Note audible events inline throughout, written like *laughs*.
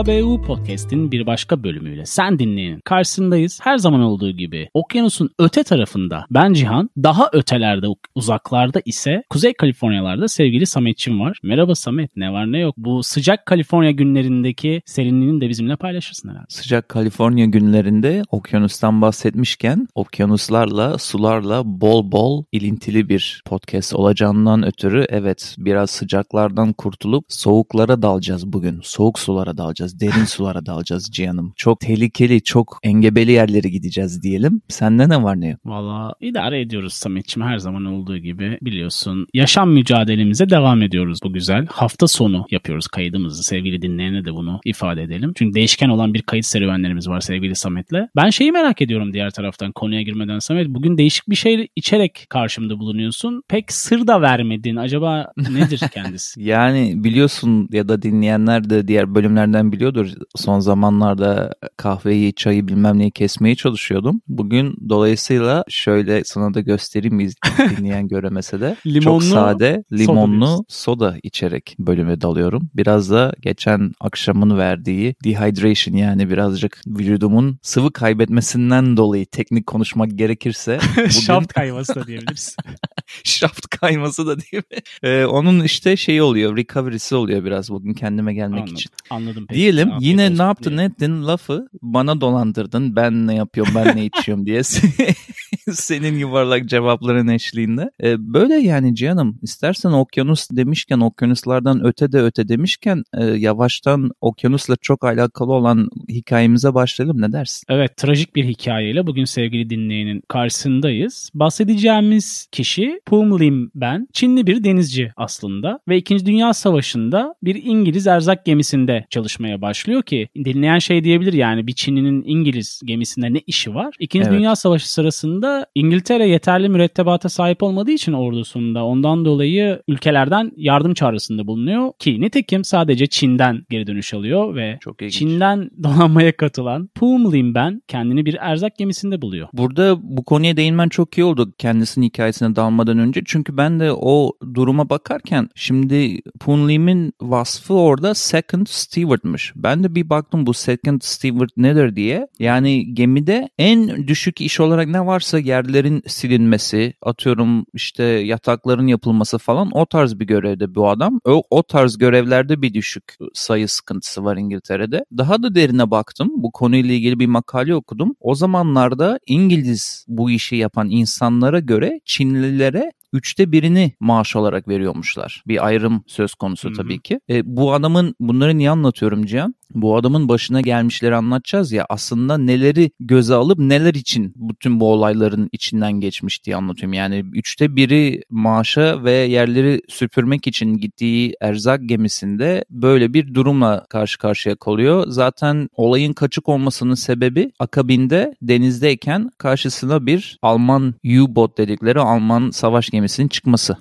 KBU Podcast'in bir başka bölümüyle sen dinleyin. Karşısındayız. Her zaman olduğu gibi okyanusun öte tarafında ben Cihan, daha ötelerde uzaklarda ise Kuzey Kaliforniyalarda sevgili Sametçim var. Merhaba Samet ne var ne yok. Bu sıcak Kaliforniya günlerindeki serinliğini de bizimle paylaşırsın herhalde. Sıcak Kaliforniya günlerinde okyanustan bahsetmişken okyanuslarla, sularla bol bol ilintili bir podcast olacağından ötürü evet biraz sıcaklardan kurtulup soğuklara dalacağız bugün. Soğuk sulara dalacağız, derin sulara dalacağız Cihan'ım. Çok tehlikeli, çok engebeli yerlere gideceğiz diyelim. Sende ne var ne yok? Valla idare ediyoruz Sametçim her zaman olduğu gibi biliyorsun. Yaşam mücadelemize devam ediyoruz bu güzel. Hafta sonu yapıyoruz kaydımızı. Sevgili dinleyene de bunu ifade edelim. Çünkü değişken olan bir kayıt serüvenlerimiz var sevgili Samet'le. Ben şeyi merak ediyorum diğer taraftan konuya girmeden Samet. Bugün değişik bir şey içerek karşımda bulunuyorsun. Pek sır da vermedin. Acaba nedir *laughs* kendisi? yani biliyorsun ya da dinleyenler de diğer bölümlerden biliyordur. Son zamanlarda kahveyi, çayı bilmem neyi kesmeye çalışıyordum. Bugün dolayısıyla şöyle sana da göstereyim iz, *laughs* dinleyen göremese de. limonlu, Çok sade limonlu soda, soda içerek bölüme dalıyorum. Biraz da geçen akşamın verdiği dehydration yani birazcık vücudumun sıvı kaybetmesinden dolayı teknik konuşmak gerekirse. *laughs* Bugün... Şaft kayması da diyebiliriz. *laughs* *laughs* Şaft kayması da değil mi? Ee, onun işte şeyi oluyor recovery'si oluyor biraz bugün kendime gelmek Anladım. için. Anladım. Peki. Diyelim Afiyet yine ne yaptın diye. ettin lafı bana dolandırdın ben ne yapıyorum ben ne *laughs* içiyorum diye *laughs* *laughs* senin yuvarlak cevapların eşliğinde. Ee, böyle yani Cihan'ım istersen okyanus demişken okyanuslardan öte de öte demişken e, yavaştan okyanusla çok alakalı olan hikayemize başlayalım ne dersin? Evet trajik bir hikayeyle bugün sevgili dinleyenin karşısındayız. Bahsedeceğimiz kişi Pum Lim Ben. Çinli bir denizci aslında ve 2. Dünya Savaşı'nda bir İngiliz erzak gemisinde çalışmaya başlıyor ki dinleyen şey diyebilir yani bir Çinlinin İngiliz gemisinde ne işi var? 2. Evet. Dünya Savaşı sırasında İngiltere yeterli mürettebata sahip olmadığı için ordusunda ondan dolayı ülkelerden yardım çağrısında bulunuyor ki nitekim sadece Çin'den geri dönüş alıyor ve Çin'den *laughs* donanmaya katılan Pum Lim Ben kendini bir erzak gemisinde buluyor. Burada bu konuya değinmen çok iyi oldu kendisinin hikayesine dalmadan önce. Çünkü ben de o duruma bakarken şimdi Pum Lim'in vasfı orada second steward'mış. Ben de bir baktım bu second steward nedir diye. Yani gemide en düşük iş olarak ne varsa yerlerin silinmesi, atıyorum işte yatakların yapılması falan o tarz bir görevde bu adam. O, o tarz görevlerde bir düşük sayı sıkıntısı var İngiltere'de. Daha da derine baktım. Bu konuyla ilgili bir makale okudum. O zamanlarda İngiliz bu işi yapan insanlara göre Çinlilere üçte birini maaş olarak veriyormuşlar. Bir ayrım söz konusu Hı-hı. tabii ki. E, bu adamın bunları niye anlatıyorum Cihan? Bu adamın başına gelmişleri anlatacağız ya aslında neleri göze alıp neler için bütün bu olayların içinden geçmiş diye anlatıyorum. Yani üçte biri maaşa ve yerleri süpürmek için gittiği erzak gemisinde böyle bir durumla karşı karşıya kalıyor. Zaten olayın kaçık olmasının sebebi akabinde denizdeyken karşısına bir Alman U-boat dedikleri Alman savaş gemisi gemisinin çıkması.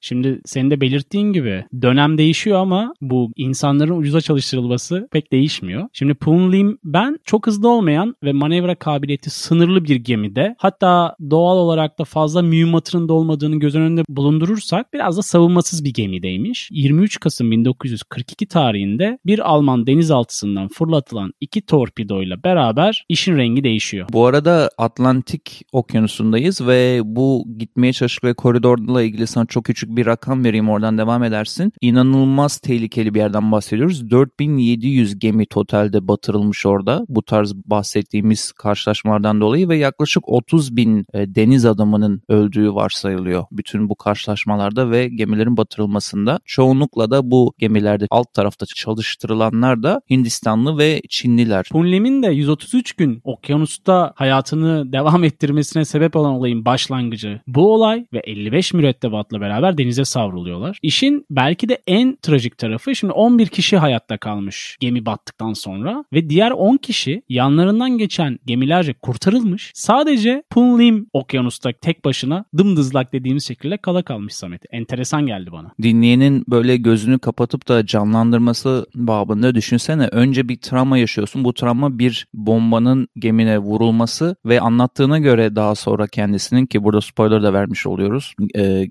Şimdi senin de belirttiğin gibi dönem değişiyor ama bu insanların ucuza çalıştırılması pek değişmiyor. Şimdi Punlim ben çok hızlı olmayan ve manevra kabiliyeti sınırlı bir gemide hatta doğal olarak da fazla mühimmatının da olmadığını göz önünde bulundurursak biraz da savunmasız bir gemideymiş. 23 Kasım 1942 tarihinde bir Alman denizaltısından fırlatılan iki torpidoyla beraber işin rengi değişiyor. Bu arada Atlantik okyanusundayız ve bu gitmeye koridor koridorla ilgili sana çok küçük bir rakam vereyim oradan devam edersin. İnanılmaz tehlikeli bir yerden bahsediyoruz. 4700 gemi totalde batırılmış orada bu tarz bahsettiğimiz karşılaşmalardan dolayı ve yaklaşık 30 bin e, deniz adamının öldüğü varsayılıyor. Bütün bu karşılaşmalarda ve gemilerin batırılmasında. Çoğunlukla da bu gemilerde alt tarafta çalıştırılanlar da Hindistanlı ve Çinliler. Punlim'in de 133 gün okyanusta hayatını devam ettirmesine sebep olan olayın başlangıcı. Bu olay ve 50 55 mürettebatla beraber denize savruluyorlar. İşin belki de en trajik tarafı şimdi 11 kişi hayatta kalmış gemi battıktan sonra ve diğer 10 kişi yanlarından geçen gemilerce kurtarılmış. Sadece Punlim okyanusta tek başına dımdızlak dediğimiz şekilde kala kalmış Samet. Enteresan geldi bana. Dinleyenin böyle gözünü kapatıp da canlandırması babında düşünsene. Önce bir travma yaşıyorsun. Bu travma bir bombanın gemine vurulması ve anlattığına göre daha sonra kendisinin ki burada spoiler da vermiş oluyoruz e,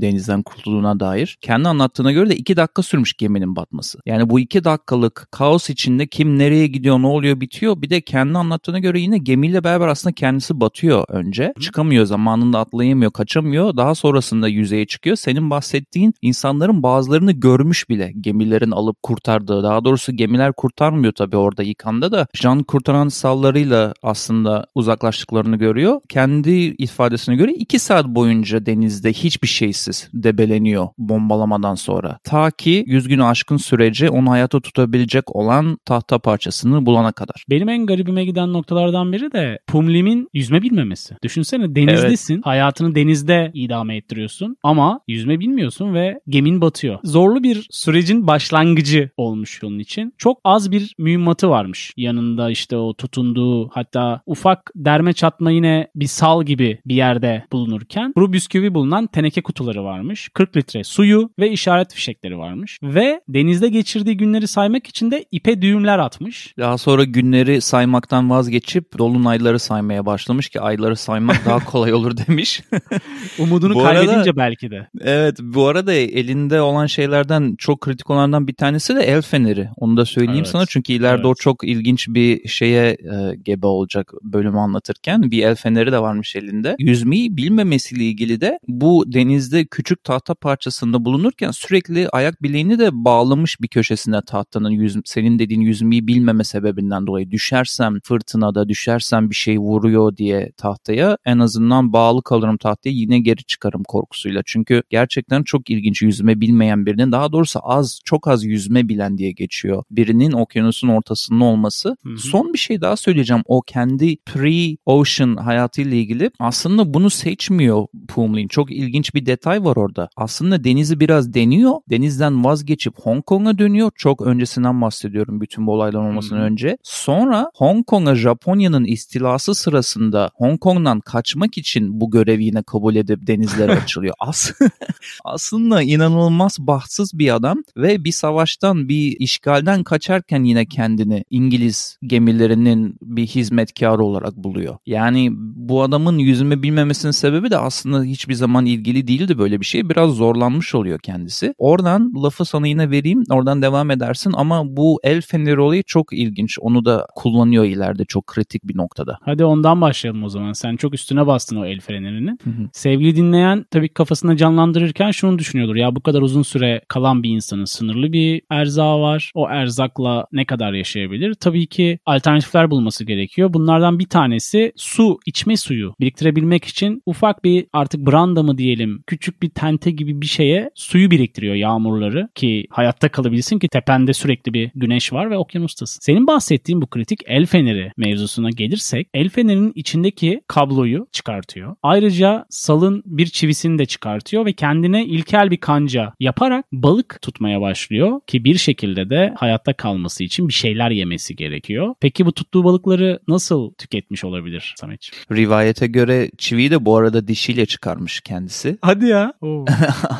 denizden kurtulduğuna dair. Kendi anlattığına göre de iki dakika sürmüş geminin batması. Yani bu iki dakikalık kaos içinde kim nereye gidiyor ne oluyor bitiyor. Bir de kendi anlattığına göre yine gemiyle beraber aslında kendisi batıyor önce. Çıkamıyor zamanında atlayamıyor kaçamıyor. Daha sonrasında yüzeye çıkıyor. Senin bahsettiğin insanların bazılarını görmüş bile gemilerin alıp kurtardığı. Daha doğrusu gemiler kurtarmıyor tabii orada ilk anda da. Can kurtaran sallarıyla aslında uzaklaştıklarını görüyor. Kendi ifadesine göre iki saat boyunca denizde hiçbir şeysiz debeleniyor bombalamadan sonra. Ta ki 100 gün aşkın sürece onu hayata tutabilecek olan tahta parçasını bulana kadar. Benim en garibime giden noktalardan biri de Pumlim'in yüzme bilmemesi. Düşünsene denizdesin. Evet. Hayatını denizde idame ettiriyorsun ama yüzme bilmiyorsun ve gemin batıyor. Zorlu bir sürecin başlangıcı olmuş onun için. Çok az bir mühimmatı varmış. Yanında işte o tutunduğu hatta ufak derme çatma yine bir sal gibi bir yerde bulunurken kuru bisküvi bulunan teneke kutuları varmış. 40 litre suyu ve işaret fişekleri varmış. Ve denizde geçirdiği günleri saymak için de ipe düğümler atmış. Daha sonra günleri saymaktan vazgeçip dolunayları saymaya başlamış ki ayları saymak daha *laughs* kolay olur demiş. *laughs* Umudunu bu kaybedince arada, belki de. Evet bu arada elinde olan şeylerden çok kritik olanlardan bir tanesi de el feneri. Onu da söyleyeyim evet. sana çünkü ileride evet. o çok ilginç bir şeye e, gebe olacak bölümü anlatırken. Bir el feneri de varmış elinde. Yüzmeyi bilmemesiyle ilgili de bu denizde küçük tahta parçasında bulunurken sürekli ayak bileğini de bağlamış bir köşesine tahtanın yüz, senin dediğin yüzmeyi bilmeme sebebinden dolayı düşersem fırtınada düşersem bir şey vuruyor diye tahtaya en azından bağlı kalırım tahtaya yine geri çıkarım korkusuyla. Çünkü gerçekten çok ilginç yüzme bilmeyen birinin daha doğrusu az çok az yüzme bilen diye geçiyor. Birinin okyanusun ortasında olması. Hı hı. Son bir şey daha söyleyeceğim. O kendi pre-ocean hayatıyla ilgili aslında bunu seçmiyor Pumlin. Çok ilginç bir detay var orada. Aslında denizi biraz deniyor. Denizden vazgeçip Hong Kong'a dönüyor. Çok öncesinden bahsediyorum bütün bu olaylar olmasından hmm. önce. Sonra Hong Kong'a Japonya'nın istilası sırasında Hong Kong'dan kaçmak için bu görevi yine kabul edip denizlere *laughs* açılıyor. As *laughs* aslında inanılmaz bahtsız bir adam ve bir savaştan bir işgalden kaçarken yine kendini İngiliz gemilerinin bir hizmetkarı olarak buluyor. Yani bu adamın yüzme bilmemesinin sebebi de aslında hiçbir zaman ilgili değildi böyle bir şey. Biraz zorlanmış oluyor kendisi. Oradan lafı sana yine vereyim. Oradan devam edersin ama bu el feneri olayı çok ilginç. Onu da kullanıyor ileride çok kritik bir noktada. Hadi ondan başlayalım o zaman. Sen çok üstüne bastın o el fenerini. Sevgili dinleyen tabii kafasında canlandırırken şunu düşünüyordur. Ya bu kadar uzun süre kalan bir insanın sınırlı bir erzağı var. O erzakla ne kadar yaşayabilir? Tabii ki alternatifler bulması gerekiyor. Bunlardan bir tanesi su, içme suyu biriktirebilmek için ufak bir artık branda mı diyelim küçük bir tente gibi bir şeye suyu biriktiriyor yağmurları ki hayatta kalabilsin ki tepende sürekli bir güneş var ve okyanustasın. Senin bahsettiğin bu kritik el feneri mevzusuna gelirsek el fenerinin içindeki kabloyu çıkartıyor. Ayrıca salın bir çivisini de çıkartıyor ve kendine ilkel bir kanca yaparak balık tutmaya başlıyor ki bir şekilde de hayatta kalması için bir şeyler yemesi gerekiyor. Peki bu tuttuğu balıkları nasıl tüketmiş olabilir Sametciğim? Rivayete göre çiviyi de bu arada dişiyle çıkarmış kendisi. *laughs* Hadi ya.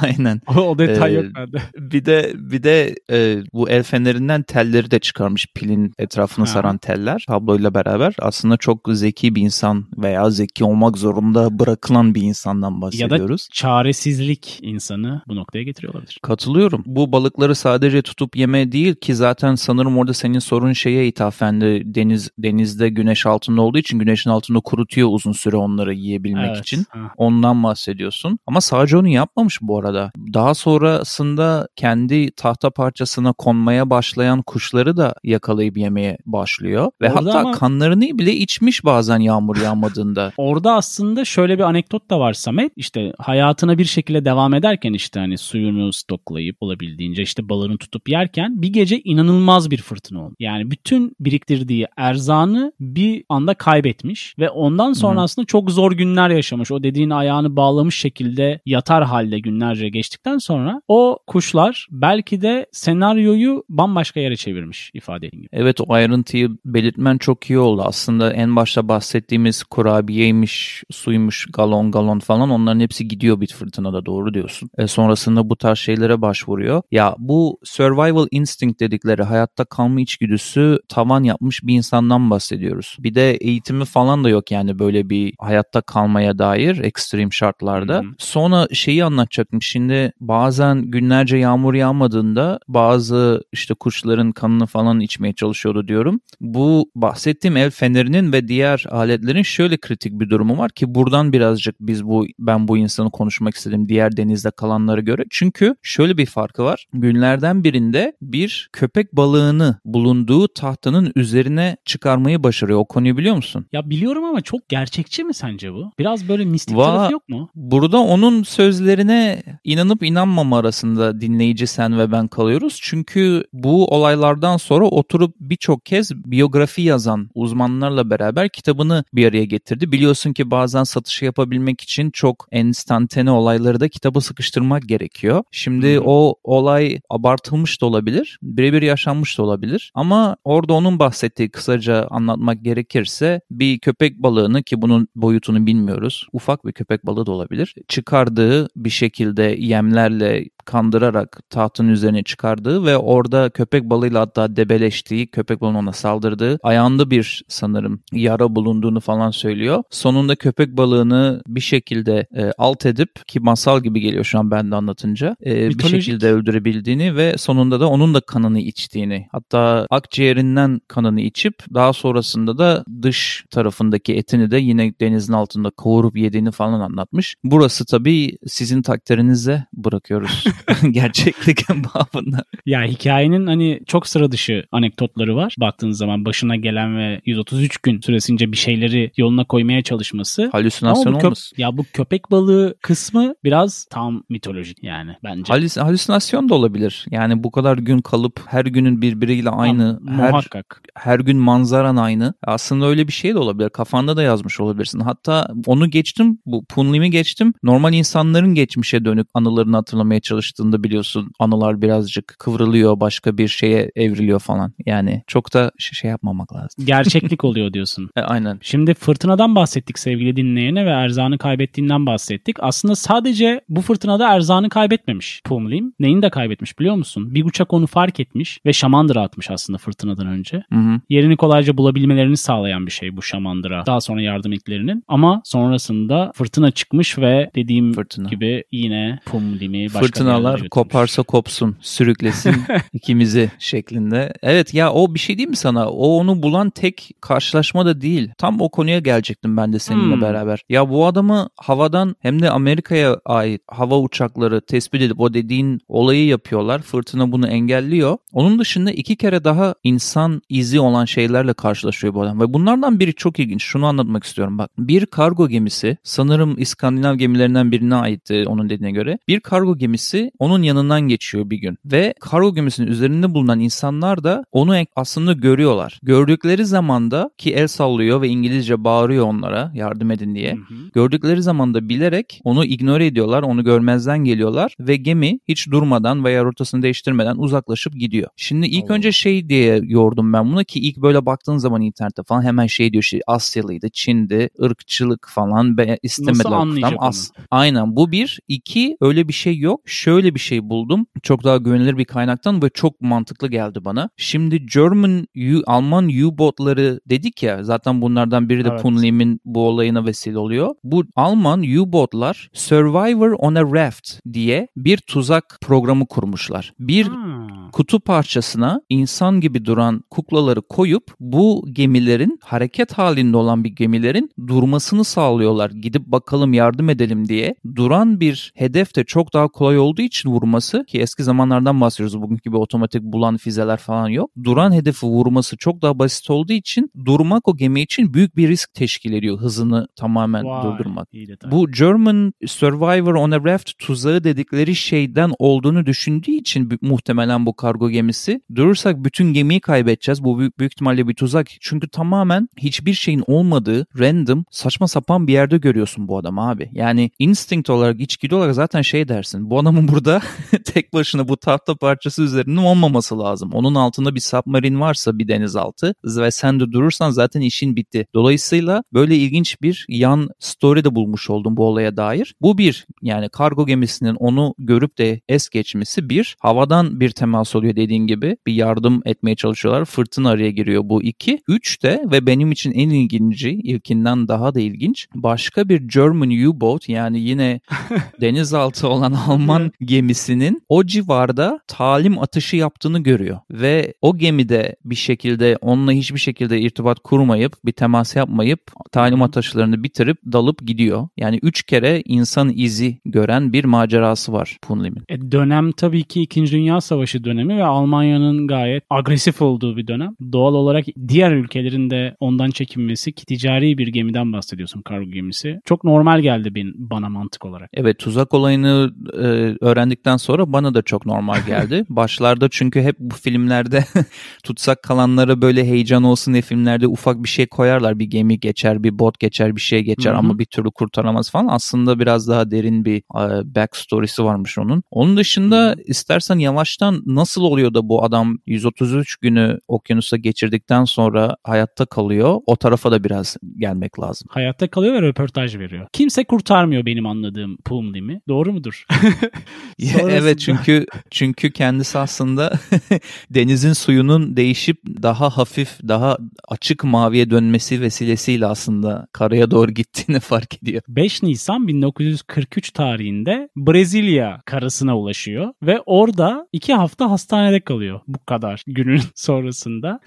Aynen. O, o detay ee, yok bende. Bir de bir de e, bu el fenerinden telleri de çıkarmış pilin etrafını ha. saran teller tabloyla beraber. Aslında çok zeki bir insan veya zeki olmak zorunda bırakılan bir insandan bahsediyoruz. Ya da çaresizlik insanı bu noktaya getiriyor olabilir. Katılıyorum. Bu balıkları sadece tutup yeme değil ki zaten sanırım orada senin sorun şeye ithafen de deniz denizde güneş altında olduğu için güneşin altında kurutuyor uzun süre onları yiyebilmek evet. için. Ha. Ondan bahsediyorsun. Ama sadece onu yapmamış bu arada. Daha sonrasında kendi tahta parçasına konmaya başlayan kuşları da yakalayıp yemeye başlıyor. Ve Orada hatta ama... kanlarını bile içmiş bazen yağmur yağmadığında. *laughs* Orada aslında şöyle bir anekdot da var Samet. İşte hayatına bir şekilde devam ederken işte hani suyunu stoklayıp olabildiğince işte balığını tutup yerken bir gece inanılmaz bir fırtına oldu. Yani bütün biriktirdiği erzağını bir anda kaybetmiş ve ondan sonra aslında çok zor günler yaşamış. O dediğin ayağını bağlamış şekilde yatar halde günlerce geçtikten sonra o kuşlar belki de senaryoyu bambaşka yere çevirmiş ifade gibi. Evet o ayrıntıyı belirtmen çok iyi oldu. Aslında en başta bahsettiğimiz kurabiyeymiş, suymuş, galon galon falan onların hepsi gidiyor bir fırtınada doğru diyorsun. E sonrasında bu tarz şeylere başvuruyor. Ya bu survival instinct dedikleri hayatta kalma içgüdüsü tavan yapmış bir insandan bahsediyoruz. Bir de eğitimi falan da yok yani böyle bir hayatta kalmaya dair ekstrem şartlarda. Hmm. Sonra şeyi anlatacaktım. Şimdi bazen günlerce yağmur yağmadığında bazı işte kuşları balıkların kanını falan içmeye çalışıyordu diyorum. Bu bahsettiğim el fenerinin ve diğer aletlerin şöyle kritik bir durumu var ki buradan birazcık biz bu ben bu insanı konuşmak istedim diğer denizde kalanlara göre. Çünkü şöyle bir farkı var. Günlerden birinde bir köpek balığını bulunduğu tahtanın üzerine çıkarmayı başarıyor. O konuyu biliyor musun? Ya biliyorum ama çok gerçekçi mi sence bu? Biraz böyle mistik Va- tarafı yok mu? Burada onun sözlerine inanıp inanmama arasında dinleyici sen ve ben kalıyoruz. Çünkü bu olaylardan sonra oturup birçok kez biyografi yazan uzmanlarla beraber kitabını bir araya getirdi. Biliyorsun ki bazen satışı yapabilmek için çok enstantane olayları da kitaba sıkıştırmak gerekiyor. Şimdi hmm. o olay abartılmış da olabilir, birebir yaşanmış da olabilir. Ama orada onun bahsettiği kısaca anlatmak gerekirse bir köpek balığını ki bunun boyutunu bilmiyoruz. Ufak bir köpek balığı da olabilir. Çıkardığı bir şekilde yemlerle kandırarak tahtın üzerine çıkardığı ve orada köpek balığıyla hatta debeleştiği, köpek balığının ona saldırdığı, ayağında bir sanırım yara bulunduğunu falan söylüyor. Sonunda köpek balığını bir şekilde e, alt edip ki masal gibi geliyor şu an ben de anlatınca e, bir şekilde öldürebildiğini ve sonunda da onun da kanını içtiğini hatta akciğerinden kanını içip daha sonrasında da dış tarafındaki etini de yine denizin altında kavurup yediğini falan anlatmış. Burası tabii sizin takdirinize bırakıyoruz. *laughs* *laughs* gerçeklik *laughs* babında. Ya hikayenin hani çok sıra dışı anekdotları var. Baktığınız zaman başına gelen ve 133 gün süresince bir şeyleri yoluna koymaya çalışması. Halüsinasyon Ama olmasın. Ya bu köpek balığı kısmı biraz tam mitolojik yani bence. Halüs halüsinasyon da olabilir. Yani bu kadar gün kalıp her günün birbiriyle aynı. Tam, her, muhakkak. Her gün manzaran aynı. Aslında öyle bir şey de olabilir. Kafanda da yazmış olabilirsin. Hatta onu geçtim. Bu Punlim'i geçtim. Normal insanların geçmişe dönük anılarını hatırlamaya çalıştığında biliyorsun anılar birazcık kıvrılıyor başka bir şeye evriliyor falan. Yani çok da şey yapmamak lazım. Gerçeklik oluyor diyorsun. *laughs* e, aynen. Şimdi fırtınadan bahsettik sevgili dinleyene ve erzağını kaybettiğinden bahsettik. Aslında sadece bu fırtınada erzağını kaybetmemiş Pumlim. Neyini de kaybetmiş biliyor musun? Bir uçak onu fark etmiş ve şamandıra atmış aslında fırtınadan önce. Hı hı. Yerini kolayca bulabilmelerini sağlayan bir şey bu şamandıra. Daha sonra yardım eklerinin. Ama sonrasında fırtına çıkmış ve dediğim fırtına. gibi yine Pumlim'i başka Fırtınalar koparsa kopsun, sürüklesin *laughs* ikimizi şeklinde. Evet ya o bir şey değil mi sana? O onu bulan tek karşılaşma da değil. Tam o konuya gelecektim ben de seninle hmm. beraber. Ya bu adamı havadan hem de Amerika'ya ait hava uçakları tespit edip o dediğin olayı yapıyorlar. Fırtına bunu engelliyor. Onun dışında iki kere daha insan izi olan şeylerle karşılaşıyor bu adam. Ve bunlardan biri çok ilginç. Şunu anlatmak istiyorum bak. Bir kargo gemisi sanırım İskandinav gemilerinden birine aitti onun dediğine göre. Bir kargo gemisi onun yanından geçiyor bir gün. Ve kargo gemisinin üzerinde bulunan insanlar da onu aslında görüyorlar. Gördükleri zaman da ki el sallıyor ve İngilizce bağırıyor onlara yardım edin diye. Hı hı. Gördükleri zaman da bilerek onu ignore ediyorlar, onu görmezden geliyorlar ve gemi hiç durmadan veya rotasını değiştirmeden uzaklaşıp gidiyor. Şimdi ilk Allah. önce şey diye yordum ben bunu ki ilk böyle baktığın zaman internette falan hemen şey diyor işte Asyalıydı, Çin'di, ırkçılık falan be, istemediler. Nasıl As- Aynen bu bir. iki öyle bir şey yok. Şöyle bir şey buldum. Çok daha güvenilir bir kaynaktan ve çok mantıklı geldi bana. Şimdi German U, Alman U-botları dedik ya zaten bunlardan biri de evet. Punlim'in bu olayına vesile oluyor. Bu Alman U-botlar Survivor on a Raft diye bir tuzak programı kurmuşlar. Bir hmm. Kutu parçasına insan gibi duran kuklaları koyup bu gemilerin hareket halinde olan bir gemilerin durmasını sağlıyorlar. Gidip bakalım yardım edelim diye. Duran bir hedef de çok daha kolay olduğu için vurması ki eski zamanlardan bahsediyoruz. Bugünkü gibi otomatik bulan füzeler falan yok. Duran hedefi vurması çok daha basit olduğu için durmak o gemi için büyük bir risk teşkil ediyor. Hızını tamamen Vay, durdurmak. Bu German Survivor on a Raft tuzağı dedikleri şeyden olduğunu düşündüğü için muhtemelen bu kargo gemisi durursak bütün gemiyi kaybedeceğiz. Bu büyük, büyük ihtimalle bir tuzak. Çünkü tamamen hiçbir şeyin olmadığı random saçma sapan bir yerde görüyorsun bu adamı abi. Yani instinct olarak içgüdü olarak zaten şey dersin. Bu adamın burada *laughs* tek başına bu tahta parçası üzerinde olmaması lazım. Onun altında bir submarin varsa bir denizaltı ve sen de durursan zaten işin bitti. Dolayısıyla böyle ilginç bir yan story de bulmuş oldum bu olaya dair. Bu bir yani kargo gemisinin onu görüp de es geçmesi bir. Havadan bir temas temas oluyor dediğin gibi. Bir yardım etmeye çalışıyorlar. Fırtına araya giriyor bu iki. Üç de ve benim için en ilginci, ilkinden daha da ilginç. Başka bir German U-boat yani yine *laughs* denizaltı olan Alman gemisinin o civarda talim atışı yaptığını görüyor. Ve o gemide bir şekilde onunla hiçbir şekilde irtibat kurmayıp bir temas yapmayıp talim atışlarını bitirip dalıp gidiyor. Yani üç kere insan izi gören bir macerası var Punlim'in. E, dönem tabii ki 2. Dünya Savaşı dönemi ve Almanya'nın gayet agresif olduğu bir dönem. Doğal olarak diğer ülkelerin de ondan çekinmesi ki ticari bir gemiden bahsediyorsun kargo gemisi. Çok normal geldi bin, bana mantık olarak. Evet tuzak olayını e, öğrendikten sonra bana da çok normal geldi. *laughs* Başlarda çünkü hep bu filmlerde *laughs* tutsak kalanlara böyle heyecan olsun diye filmlerde ufak bir şey koyarlar. Bir gemi geçer, bir bot geçer, bir şey geçer Hı-hı. ama bir türlü kurtaramaz falan. Aslında biraz daha derin bir e, backstory'si varmış onun. Onun dışında Hı-hı. istersen yavaştan nasıl oluyor da bu adam 133 günü okyanusa geçirdikten sonra hayatta kalıyor? O tarafa da biraz gelmek lazım. Hayatta kalıyor ve röportaj veriyor. Kimse kurtarmıyor benim anladığım Pumlim'i. Doğru mudur? *laughs* evet çünkü çünkü kendisi aslında *laughs* denizin suyunun değişip daha hafif, daha açık maviye dönmesi vesilesiyle aslında karaya doğru gittiğini *laughs* fark ediyor. 5 Nisan 1943 tarihinde Brezilya karasına ulaşıyor ve orada 2 hafta hastanede kalıyor bu kadar günün *laughs* sonrasında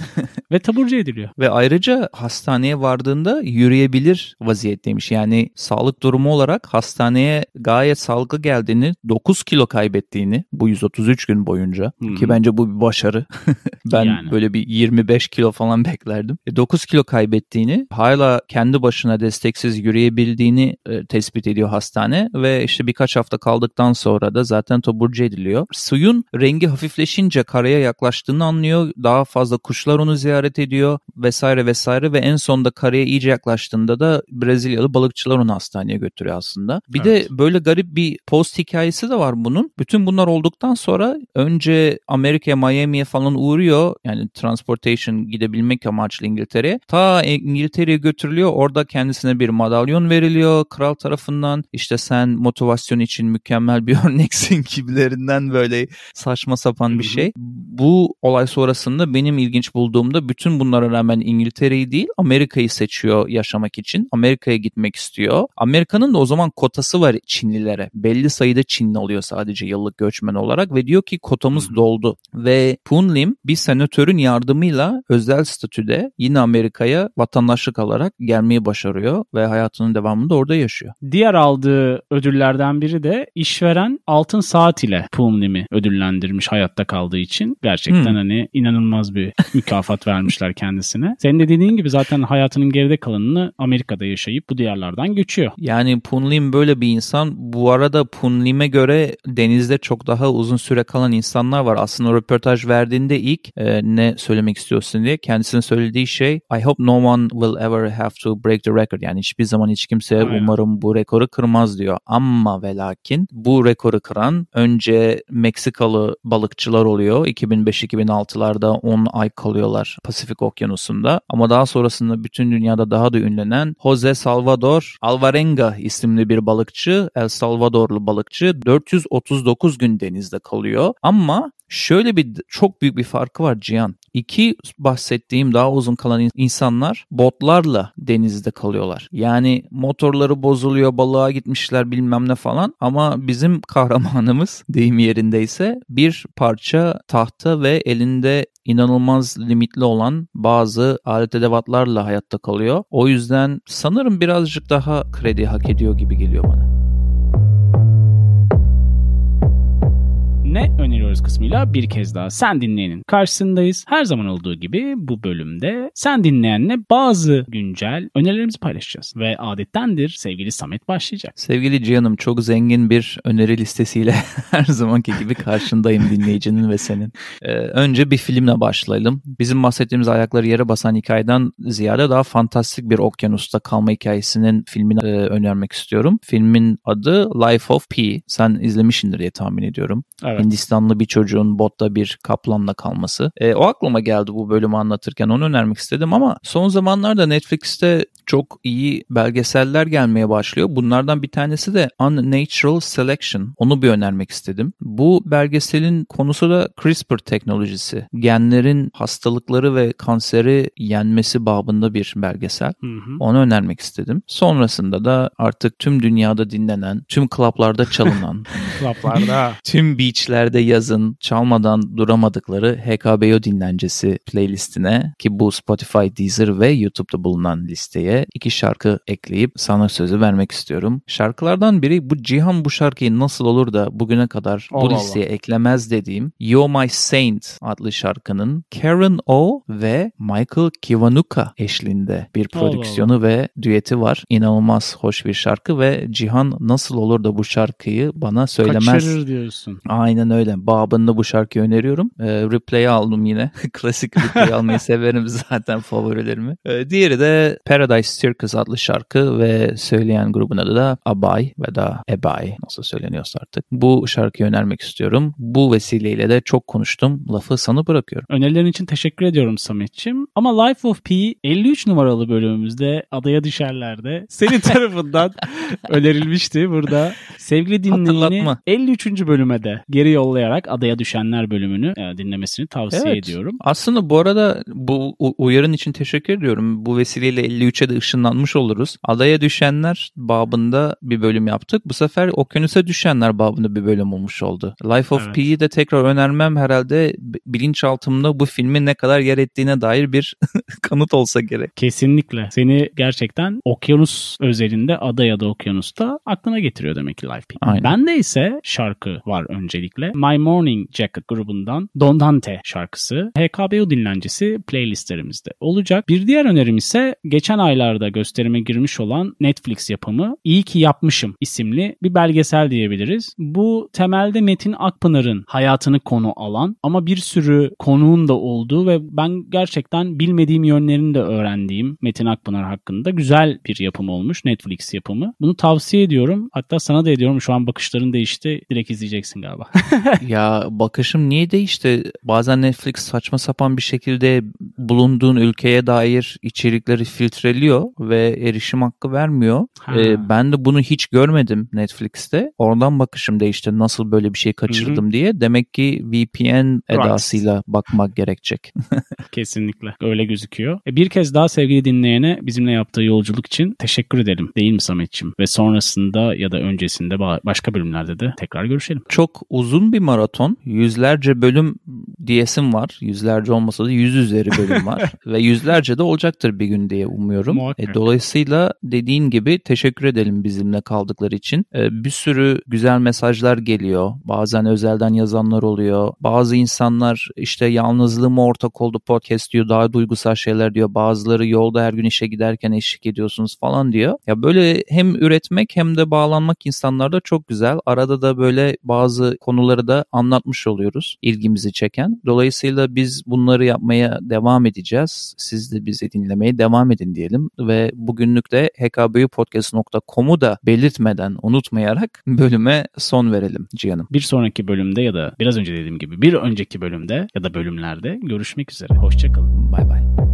ve taburcu ediliyor. Ve ayrıca hastaneye vardığında yürüyebilir vaziyetteymiş. Yani sağlık durumu olarak hastaneye gayet sağlıklı geldiğini, 9 kilo kaybettiğini bu 133 gün boyunca hmm. ki bence bu bir başarı. *laughs* ben yani. böyle bir 25 kilo falan *laughs* beklerdim. 9 e, kilo kaybettiğini, hala kendi başına desteksiz yürüyebildiğini e, tespit ediyor hastane ve işte birkaç hafta kaldıktan sonra da zaten taburcu ediliyor. Suyun rengi hafifleşince karaya yaklaştığını anlıyor. Daha fazla kuşlar onu ziyaret ediyor vesaire vesaire ve en sonunda karaya iyice yaklaştığında da Brezilyalı balıkçılar onu hastaneye götürüyor aslında. Bir evet. de böyle garip bir post hikayesi de var bunun. Bütün bunlar olduktan sonra önce Amerika'ya Miami'ye falan uğruyor. Yani transportation gidebilmek amaçlı İngiltere'ye. Ta İngiltere'ye götürülüyor. Orada kendisine bir madalyon veriliyor kral tarafından. İşte sen motivasyon için mükemmel bir *laughs* örneksin gibilerinden böyle saçma sapan bir şey. Bu olay sonrasında benim ilginç bulduğumda bütün bunlara rağmen İngiltere'yi değil Amerika'yı seçiyor yaşamak için. Amerika'ya gitmek istiyor. Amerika'nın da o zaman kotası var Çinlilere. Belli sayıda Çinli oluyor sadece yıllık göçmen olarak ve diyor ki kotamız doldu. Ve Punlim bir senatörün yardımıyla özel statüde yine Amerika'ya vatandaşlık alarak gelmeyi başarıyor ve hayatının devamında orada yaşıyor. Diğer aldığı ödüllerden biri de işveren altın saat ile Punlim'i ödüllendirmiş hayatta kaldığı için. Gerçekten hmm. hani inanılmaz bir mükafat vermişler kendisine. Senin de dediğin gibi zaten hayatının geride kalanını Amerika'da yaşayıp bu diyarlardan göçüyor. Yani Punlim böyle bir insan. Bu arada Punlim'e göre denizde çok daha uzun süre kalan insanlar var. Aslında röportaj verdiğinde ilk e, ne söylemek istiyorsun diye kendisinin söylediği şey I hope no one will ever have to break the record. Yani hiçbir zaman hiç kimse Aynen. umarım bu rekoru kırmaz diyor. Ama ve lakin bu rekoru kıran önce Meksikalı balıkçılar oluyor. 2005-2006'larda 10 ay kalıyorlar Pasifik Okyanusu'nda. Ama daha sonrasında bütün dünyada daha da ünlenen Jose Salvador Alvarenga isimli bir balıkçı, El Salvadorlu balıkçı 439 gün denizde kalıyor. Ama şöyle bir çok büyük bir farkı var Cihan. İki bahsettiğim daha uzun kalan insanlar botlarla denizde kalıyorlar. Yani motorları bozuluyor, balığa gitmişler bilmem ne falan ama bizim kahramanımız *laughs* deyim yerindeyse bir parça tahta ve elinde inanılmaz limitli olan bazı alet edevatlarla hayatta kalıyor. O yüzden sanırım birazcık daha kredi hak ediyor gibi geliyor bana. Ne öneriyoruz kısmıyla bir kez daha sen dinleyenin karşısındayız. Her zaman olduğu gibi bu bölümde sen dinleyenle bazı güncel önerilerimizi paylaşacağız. Ve adettendir sevgili Samet başlayacak. Sevgili Cihan'ım çok zengin bir öneri listesiyle *laughs* her zamanki gibi karşındayım dinleyicinin ve senin. Ee, önce bir filmle başlayalım. Bizim bahsettiğimiz ayakları yere basan hikayeden ziyade daha fantastik bir okyanusta kalma hikayesinin filmini e, önermek istiyorum. Filmin adı Life of Pi. Sen izlemişsindir diye tahmin ediyorum. Evet. Hindistanlı bir çocuğun botta bir kaplanla kalması. E, o aklıma geldi bu bölümü anlatırken onu önermek istedim ama son zamanlarda Netflix'te çok iyi belgeseller gelmeye başlıyor. Bunlardan bir tanesi de Unnatural Selection. Onu bir önermek istedim. Bu belgeselin konusu da CRISPR teknolojisi. Genlerin hastalıkları ve kanseri yenmesi babında bir belgesel. Hı hı. Onu önermek istedim. Sonrasında da artık tüm dünyada dinlenen, tüm klaplarda çalınan, *laughs* klaplarda, tüm beachlerde yazın çalmadan duramadıkları HKBO dinlencesi playlistine ki bu Spotify, Deezer ve YouTube'da bulunan listeye iki şarkı ekleyip sana sözü vermek istiyorum. Şarkılardan biri bu Cihan bu şarkıyı nasıl olur da bugüne kadar Allah bu listeye Allah. eklemez dediğim You're My Saint adlı şarkının Karen O ve Michael Kiwanuka eşliğinde bir prodüksiyonu Allah ve düeti var. İnanılmaz hoş bir şarkı ve Cihan nasıl olur da bu şarkıyı bana söylemez. Kaçırır diyorsun. Aynen öyle. Babında bu şarkıyı öneriyorum. E, replay'i aldım yine. *laughs* Klasik replay almayı severim zaten favorilerimi. E, diğeri de Paradise Circus adlı şarkı ve söyleyen grubun adı da Abay ve da Ebay nasıl söyleniyorsa artık. Bu şarkıyı önermek istiyorum. Bu vesileyle de çok konuştum. Lafı sana bırakıyorum. Önerilerin için teşekkür ediyorum Samet'ciğim. Ama Life of P 53 numaralı bölümümüzde adaya düşerlerde senin *laughs* tarafından önerilmişti burada. Sevgili dinleyeni 53. bölüme de geri yollayarak adaya düşenler bölümünü e, dinlemesini tavsiye evet. ediyorum. Aslında bu arada bu uyarın için teşekkür ediyorum. Bu vesileyle 53'e de ışınlanmış oluruz. Adaya düşenler babında bir bölüm yaptık. Bu sefer okyanusa düşenler babında bir bölüm olmuş oldu. Life of evet. Pi'yi de tekrar önermem herhalde bilinçaltımda bu filmin ne kadar yer ettiğine dair bir *laughs* kanıt olsa gerek. Kesinlikle. Seni gerçekten okyanus özelinde ada ya da okyanusta aklına getiriyor demek ki Life P. Aynen. Bende ise şarkı var öncelikle. My Morning Jacket grubundan Don Dante şarkısı. HKBU dinlencesi playlistlerimizde olacak. Bir diğer önerim ise geçen aylarda gösterime girmiş olan Netflix yapımı İyi ki Yapmışım isimli bir belgesel diyebiliriz. Bu temelde Metin Akpınar'ın hayatını konu alan ama bir sürü konuğun da olduğu ve ben gerçekten bilmediğim yönlerini de öğrendiğim Metin Akpınar hakkında güzel bir yapım olmuş. Netflix yapımı. Bunu tavsiye ediyorum. Hatta sana da ediyorum. Şu an bakışların değişti. Direkt izleyeceksin galiba. *laughs* ya bakışım niye değişti? Bazen Netflix saçma sapan bir şekilde bulunduğun ülkeye dair içerikleri filtreliyor ve erişim hakkı vermiyor. Ee, ben de bunu hiç görmedim Netflix'te. Oradan bakışım değişti. Nasıl böyle bir şey kaçırdım Hı-hı. diye. Demek ki VPN edasıyla right. bakmak gerekecek. *laughs* Kesinlikle. Öyle gözüküyor. E bir kez daha sevgili dinleyene bizimle yaptığı yolculuk için teşekkür edelim. Değil mi Samet'ciğim? Ve sonrasında ya da öncesinde başka bölümlerde de tekrar görüşelim. Çok uzun bir maraton. Yüzlerce bölüm diyesim var. Yüzlerce olmasa da yüz üzeri bölüm var. *laughs* Ve yüzlerce de olacaktır bir gün diye umuyorum. E, dolayısıyla dediğin gibi teşekkür edelim bizimle kaldıkları için. E, bir sürü güzel mesajlar geliyor. Bazen özelden yazanlar oluyor. Bazı insanlar işte yalnızlığıma ortak oldu podcast diyor. Daha duygusal şeyler diyor. Bazıları yolda her gün işe giderken eşlik ediyorsunuz falan diyor. Ya böyle hem üretmek hem de bağlanmak insanlarda çok güzel. Arada da böyle bazı konuları da anlatmış oluyoruz ilgimizi çeken. Dolayısıyla biz bunları yapmaya devam edeceğiz. Siz de bizi dinlemeye devam edin diyelim ve bugünlük de hkbupodcast.com'u da belirtmeden unutmayarak bölüme son verelim Cihan'ım. Bir sonraki bölümde ya da biraz önce dediğim gibi bir önceki bölümde ya da bölümlerde görüşmek üzere. Hoşçakalın. Bay bay.